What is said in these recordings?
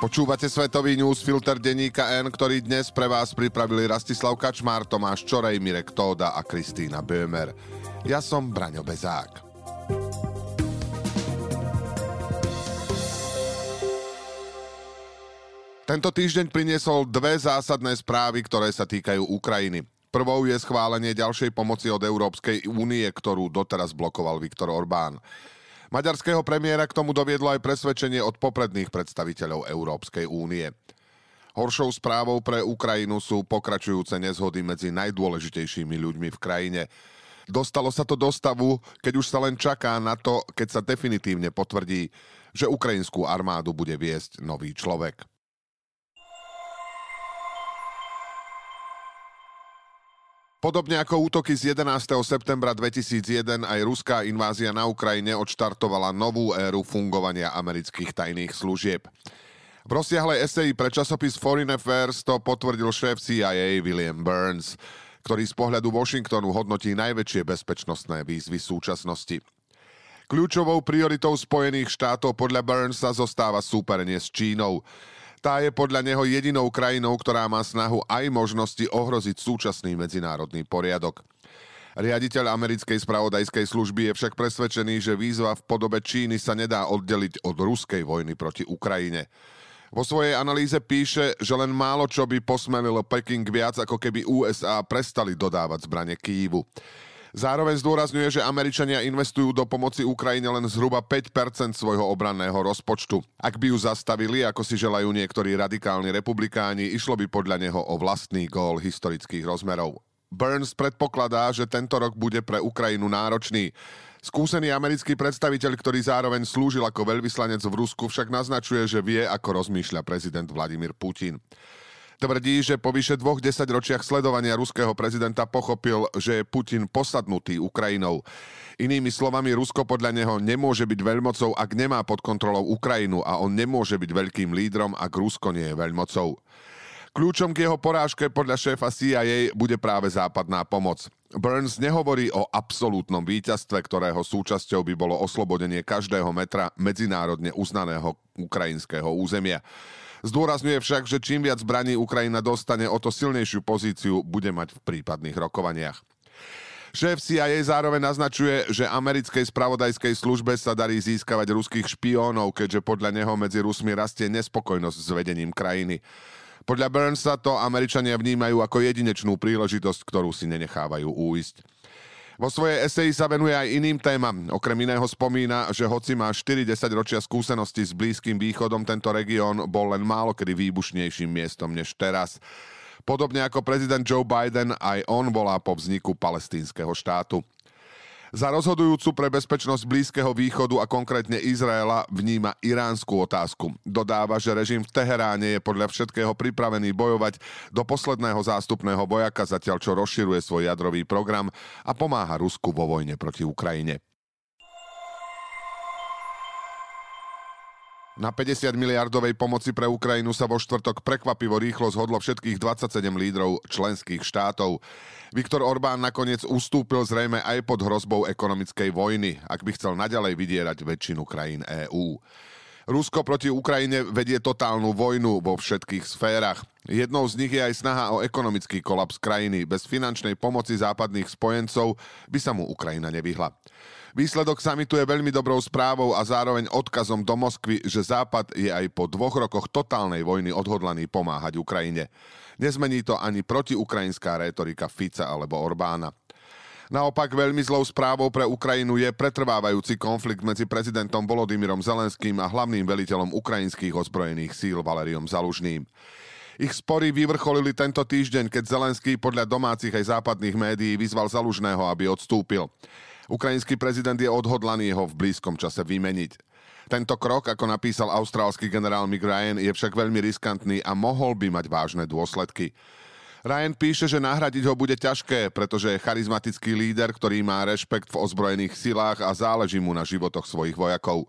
Počúvate Svetový news filter denníka N, ktorý dnes pre vás pripravili Rastislav Kačmár, Tomáš Čorej, Mirek Tóda a Kristýna Bömer. Ja som Braňo Bezák. Tento týždeň priniesol dve zásadné správy, ktoré sa týkajú Ukrajiny. Prvou je schválenie ďalšej pomoci od Európskej únie, ktorú doteraz blokoval Viktor Orbán. Maďarského premiéra k tomu doviedlo aj presvedčenie od popredných predstaviteľov Európskej únie. Horšou správou pre Ukrajinu sú pokračujúce nezhody medzi najdôležitejšími ľuďmi v krajine. Dostalo sa to do stavu, keď už sa len čaká na to, keď sa definitívne potvrdí, že ukrajinskú armádu bude viesť nový človek. Podobne ako útoky z 11. septembra 2001 aj ruská invázia na Ukrajine odštartovala novú éru fungovania amerických tajných služieb. V rozsiahlej eseji pre časopis Foreign Affairs to potvrdil šéf CIA William Burns, ktorý z pohľadu Washingtonu hodnotí najväčšie bezpečnostné výzvy súčasnosti. Kľúčovou prioritou Spojených štátov podľa Burnsa zostáva súperenie s Čínou. Tá je podľa neho jedinou krajinou, ktorá má snahu aj možnosti ohroziť súčasný medzinárodný poriadok. Riaditeľ americkej spravodajskej služby je však presvedčený, že výzva v podobe Číny sa nedá oddeliť od ruskej vojny proti Ukrajine. Vo svojej analýze píše, že len málo čo by posmelilo Peking viac, ako keby USA prestali dodávať zbranie Kývu. Zároveň zdôrazňuje, že Američania investujú do pomoci Ukrajine len zhruba 5% svojho obranného rozpočtu. Ak by ju zastavili, ako si želajú niektorí radikálni republikáni, išlo by podľa neho o vlastný gól historických rozmerov. Burns predpokladá, že tento rok bude pre Ukrajinu náročný. Skúsený americký predstaviteľ, ktorý zároveň slúžil ako veľvyslanec v Rusku, však naznačuje, že vie, ako rozmýšľa prezident Vladimír Putin. Tvrdí, že po vyše dvoch desaťročiach sledovania ruského prezidenta pochopil, že je Putin posadnutý Ukrajinou. Inými slovami, Rusko podľa neho nemôže byť veľmocou, ak nemá pod kontrolou Ukrajinu a on nemôže byť veľkým lídrom, ak Rusko nie je veľmocou. Kľúčom k jeho porážke podľa šéfa CIA bude práve západná pomoc. Burns nehovorí o absolútnom víťazstve, ktorého súčasťou by bolo oslobodenie každého metra medzinárodne uznaného ukrajinského územia. Zdôrazňuje však, že čím viac zbraní Ukrajina dostane, o to silnejšiu pozíciu bude mať v prípadných rokovaniach. Šéf CIA zároveň naznačuje, že americkej spravodajskej službe sa darí získavať ruských špiónov, keďže podľa neho medzi Rusmi rastie nespokojnosť s vedením krajiny. Podľa Burnsa to Američania vnímajú ako jedinečnú príležitosť, ktorú si nenechávajú újsť. Vo svojej eseji sa venuje aj iným témam. Okrem iného spomína, že hoci má 40 ročia skúsenosti s Blízkym východom, tento región bol len málo kedy výbušnejším miestom než teraz. Podobne ako prezident Joe Biden, aj on volá po vzniku palestínskeho štátu. Za rozhodujúcu pre bezpečnosť Blízkeho východu a konkrétne Izraela vníma iránsku otázku. Dodáva, že režim v Teheráne je podľa všetkého pripravený bojovať do posledného zástupného vojaka, zatiaľ čo rozširuje svoj jadrový program a pomáha Rusku vo vojne proti Ukrajine. Na 50 miliardovej pomoci pre Ukrajinu sa vo štvrtok prekvapivo rýchlo zhodlo všetkých 27 lídrov členských štátov. Viktor Orbán nakoniec ustúpil zrejme aj pod hrozbou ekonomickej vojny, ak by chcel naďalej vydierať väčšinu krajín EÚ. Rusko proti Ukrajine vedie totálnu vojnu vo všetkých sférach. Jednou z nich je aj snaha o ekonomický kolaps krajiny. Bez finančnej pomoci západných spojencov by sa mu Ukrajina nevyhla. Výsledok samitu je veľmi dobrou správou a zároveň odkazom do Moskvy, že Západ je aj po dvoch rokoch totálnej vojny odhodlaný pomáhať Ukrajine. Nezmení to ani protiukrajinská rétorika Fica alebo Orbána. Naopak veľmi zlou správou pre Ukrajinu je pretrvávajúci konflikt medzi prezidentom Volodymyrom Zelenským a hlavným veliteľom ukrajinských ozbrojených síl Valeriom Zalužným. Ich spory vyvrcholili tento týždeň, keď Zelenský podľa domácich aj západných médií vyzval Zalužného, aby odstúpil. Ukrajinský prezident je odhodlaný ho v blízkom čase vymeniť. Tento krok, ako napísal austrálsky generál Mick Ryan, je však veľmi riskantný a mohol by mať vážne dôsledky. Ryan píše, že nahradiť ho bude ťažké, pretože je charizmatický líder, ktorý má rešpekt v ozbrojených silách a záleží mu na životoch svojich vojakov.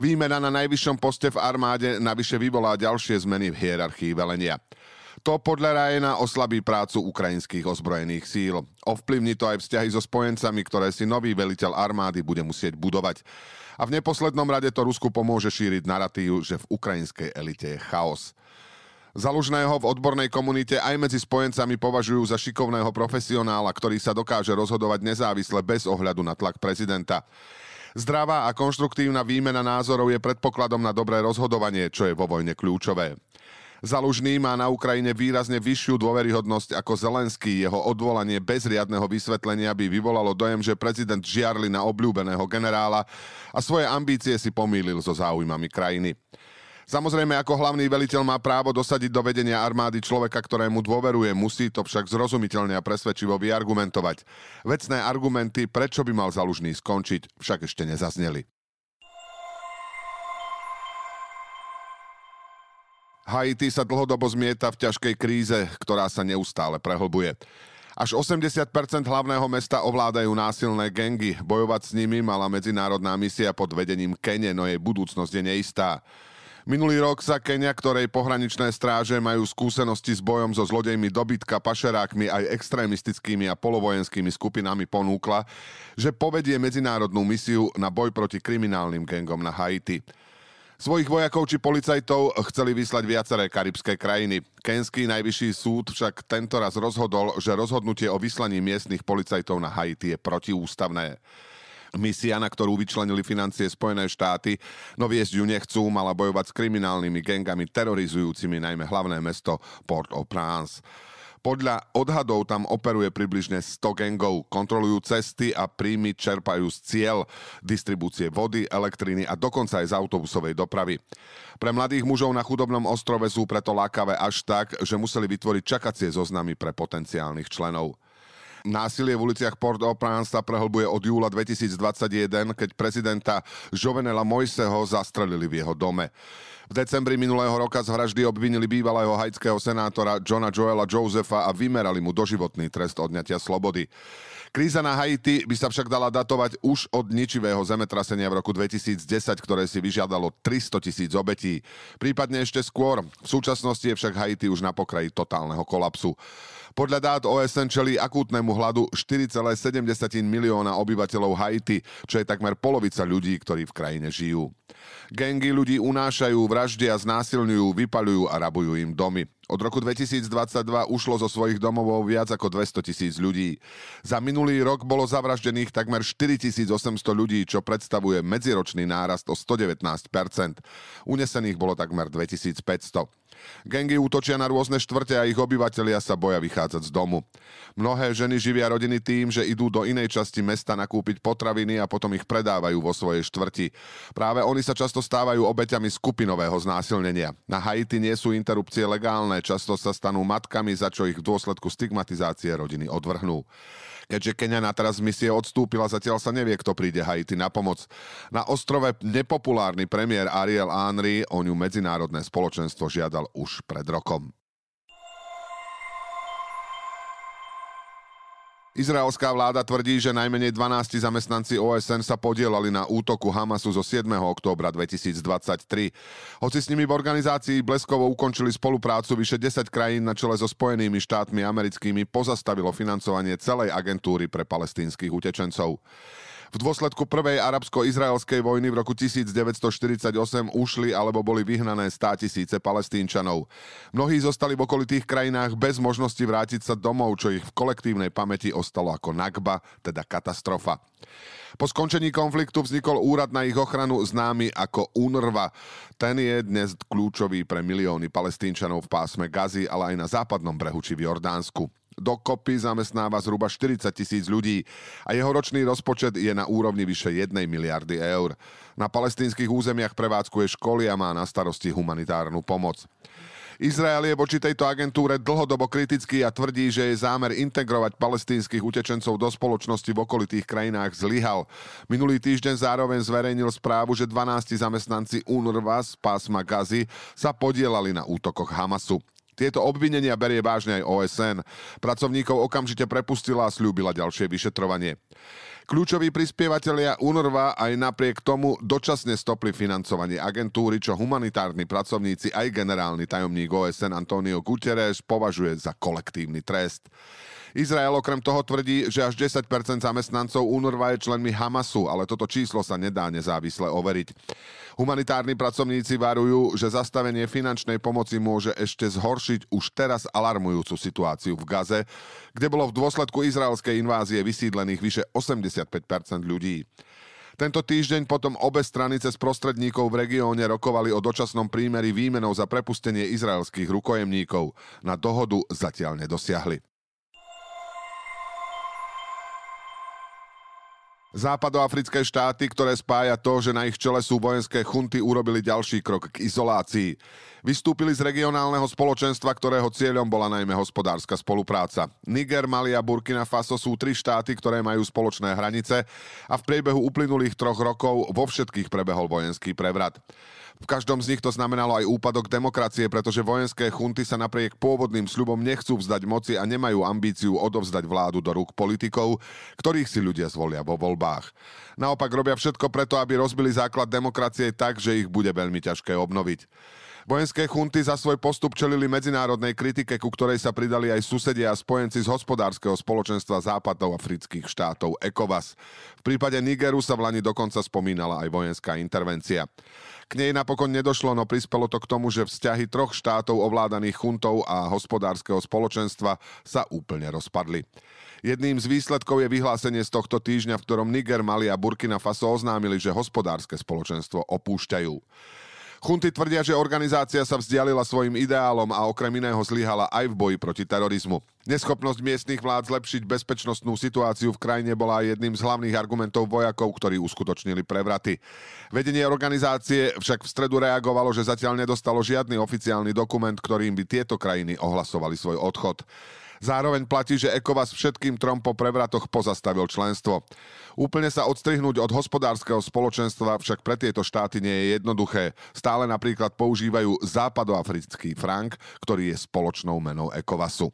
Výmena na najvyššom poste v armáde navyše vyvolá ďalšie zmeny v hierarchii velenia. To podľa Ryana oslabí prácu ukrajinských ozbrojených síl. Ovplyvní to aj vzťahy so spojencami, ktoré si nový veliteľ armády bude musieť budovať. A v neposlednom rade to Rusku pomôže šíriť narratív, že v ukrajinskej elite je chaos. Zalužného v odbornej komunite aj medzi spojencami považujú za šikovného profesionála, ktorý sa dokáže rozhodovať nezávisle bez ohľadu na tlak prezidenta. Zdravá a konštruktívna výmena názorov je predpokladom na dobré rozhodovanie, čo je vo vojne kľúčové. Zalužný má na Ukrajine výrazne vyššiu dôveryhodnosť ako Zelenský. Jeho odvolanie bez riadneho vysvetlenia by vyvolalo dojem, že prezident žiarli na obľúbeného generála a svoje ambície si pomýlil so záujmami krajiny. Samozrejme, ako hlavný veliteľ má právo dosadiť do vedenia armády človeka, ktorému dôveruje, musí to však zrozumiteľne a presvedčivo vyargumentovať. Vecné argumenty, prečo by mal zalužný skončiť, však ešte nezazneli. Haiti sa dlhodobo zmieta v ťažkej kríze, ktorá sa neustále prehlbuje. Až 80% hlavného mesta ovládajú násilné gengy. Bojovať s nimi mala medzinárodná misia pod vedením Kene, no jej budúcnosť je neistá. Minulý rok sa Kenia, ktorej pohraničné stráže majú skúsenosti s bojom so zlodejmi dobytka, pašerákmi aj extrémistickými a polovojenskými skupinami ponúkla, že povedie medzinárodnú misiu na boj proti kriminálnym gengom na Haiti. Svojich vojakov či policajtov chceli vyslať viaceré karibské krajiny. Kenský najvyšší súd však tento raz rozhodol, že rozhodnutie o vyslaní miestnych policajtov na Haiti je protiústavné. Misia, na ktorú vyčlenili financie Spojené štáty, no viesť ju nechcú, mala bojovať s kriminálnymi gengami terorizujúcimi najmä hlavné mesto Port-au-Prince. Podľa odhadov tam operuje približne 100 gengov, kontrolujú cesty a príjmy čerpajú z cieľ distribúcie vody, elektriny a dokonca aj z autobusovej dopravy. Pre mladých mužov na chudobnom ostrove sú preto lákavé až tak, že museli vytvoriť čakacie zoznamy pre potenciálnych členov. Násilie v uliciach Port-au-Prince sa prehlbuje od júla 2021, keď prezidenta Jovenela Mojseho zastrelili v jeho dome. V decembri minulého roka z vraždy obvinili bývalého haitského senátora Johna Joela Josefa a vymerali mu doživotný trest odňatia slobody. Kríza na Haiti by sa však dala datovať už od ničivého zemetrasenia v roku 2010, ktoré si vyžiadalo 300 tisíc obetí. Prípadne ešte skôr. V súčasnosti je však Haiti už na pokraji totálneho kolapsu. Podľa dát OSN čelí akútnemu hladu 4,7 milióna obyvateľov Haiti, čo je takmer polovica ľudí, ktorí v krajine žijú. Gengy ľudí unášajú, vraždia, znásilňujú, vypaľujú a rabujú im domy. Od roku 2022 ušlo zo svojich domovov viac ako 200 tisíc ľudí. Za minulý rok bolo zavraždených takmer 4800 ľudí, čo predstavuje medziročný nárast o 119%. Unesených bolo takmer 2500. Gengy útočia na rôzne štvrte a ich obyvatelia sa boja vychádzať z domu. Mnohé ženy živia rodiny tým, že idú do inej časti mesta nakúpiť potraviny a potom ich predávajú vo svojej štvrti. Práve oni sa často stávajú obeťami skupinového znásilnenia. Na Haiti nie sú interrupcie legálne, často sa stanú matkami, za čo ich v dôsledku stigmatizácie rodiny odvrhnú. Keďže Kenia na teraz misie odstúpila, zatiaľ sa nevie, kto príde Haiti na pomoc. Na ostrove nepopulárny premiér Ariel Henry o ňu medzinárodné spoločenstvo žiadal už pred rokom. Izraelská vláda tvrdí, že najmenej 12 zamestnanci OSN sa podielali na útoku Hamasu zo 7. októbra 2023. Hoci s nimi v organizácii bleskovo ukončili spoluprácu, vyše 10 krajín na čele so Spojenými štátmi americkými pozastavilo financovanie celej agentúry pre palestínskych utečencov. V dôsledku prvej arabsko-izraelskej vojny v roku 1948 ušli alebo boli vyhnané 100 tisíce palestínčanov. Mnohí zostali v okolitých krajinách bez možnosti vrátiť sa domov, čo ich v kolektívnej pamäti ostalo ako Nakba, teda katastrofa. Po skončení konfliktu vznikol úrad na ich ochranu známy ako UNRWA. Ten je dnes kľúčový pre milióny palestínčanov v pásme Gazy, ale aj na západnom brehu či v Jordánsku. Dokopy zamestnáva zhruba 40 tisíc ľudí a jeho ročný rozpočet je na úrovni vyše 1 miliardy eur. Na palestínskych územiach prevádzkuje školy a má na starosti humanitárnu pomoc. Izrael je voči tejto agentúre dlhodobo kritický a tvrdí, že je zámer integrovať palestínskych utečencov do spoločnosti v okolitých krajinách zlyhal. Minulý týždeň zároveň zverejnil správu, že 12 zamestnanci UNRWA z pásma Gazy sa podielali na útokoch Hamasu. Tieto obvinenia berie vážne aj OSN. Pracovníkov okamžite prepustila a slúbila ďalšie vyšetrovanie. Kľúčoví prispievateľia UNRWA aj napriek tomu dočasne stopli financovanie agentúry, čo humanitárni pracovníci aj generálny tajomník OSN Antonio Guterres považuje za kolektívny trest. Izrael okrem toho tvrdí, že až 10% zamestnancov UNRWA je členmi Hamasu, ale toto číslo sa nedá nezávisle overiť. Humanitárni pracovníci varujú, že zastavenie finančnej pomoci môže ešte zhoršiť už teraz alarmujúcu situáciu v Gaze, kde bolo v dôsledku izraelskej invázie vysídlených vyše 85% ľudí. Tento týždeň potom obe strany cez prostredníkov v regióne rokovali o dočasnom prímeri výmenou za prepustenie izraelských rukojemníkov. Na dohodu zatiaľ nedosiahli. Západoafrické štáty, ktoré spája to, že na ich čele sú vojenské chunty, urobili ďalší krok k izolácii. Vystúpili z regionálneho spoločenstva, ktorého cieľom bola najmä hospodárska spolupráca. Niger, Mali a Burkina Faso sú tri štáty, ktoré majú spoločné hranice a v priebehu uplynulých troch rokov vo všetkých prebehol vojenský prevrat. V každom z nich to znamenalo aj úpadok demokracie, pretože vojenské chunty sa napriek pôvodným sľubom nechcú vzdať moci a nemajú ambíciu odovzdať vládu do rúk politikov, ktorých si ľudia zvolia vo voľbách. Naopak robia všetko preto, aby rozbili základ demokracie tak, že ich bude veľmi ťažké obnoviť. Vojenské chunty za svoj postup čelili medzinárodnej kritike, ku ktorej sa pridali aj susedia a spojenci z hospodárskeho spoločenstva západov afrických štátov ECOWAS. V prípade Nigeru sa v Lani dokonca spomínala aj vojenská intervencia. K nej napokon nedošlo, no prispelo to k tomu, že vzťahy troch štátov ovládaných chuntov a hospodárskeho spoločenstva sa úplne rozpadli. Jedným z výsledkov je vyhlásenie z tohto týždňa, v ktorom Niger, Mali a Burkina Faso oznámili, že hospodárske spoločenstvo opúšťajú. Chunty tvrdia, že organizácia sa vzdialila svojim ideálom a okrem iného zlyhala aj v boji proti terorizmu. Neschopnosť miestnych vlád zlepšiť bezpečnostnú situáciu v krajine bola jedným z hlavných argumentov vojakov, ktorí uskutočnili prevraty. Vedenie organizácie však v stredu reagovalo, že zatiaľ nedostalo žiadny oficiálny dokument, ktorým by tieto krajiny ohlasovali svoj odchod. Zároveň platí, že ECOWAS všetkým trom po prevratoch pozastavil členstvo. Úplne sa odstrihnúť od hospodárskeho spoločenstva však pre tieto štáty nie je jednoduché. Stále napríklad používajú západoafrický frank, ktorý je spoločnou menou ECOWASu.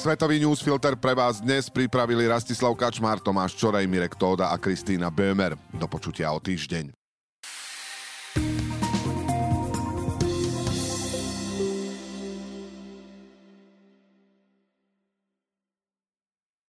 Svetový newsfilter pre vás dnes pripravili Rastislav Kačmár, Tomáš Čorej, Mirek Tóda a Kristýna Bömer. Do počutia o týždeň.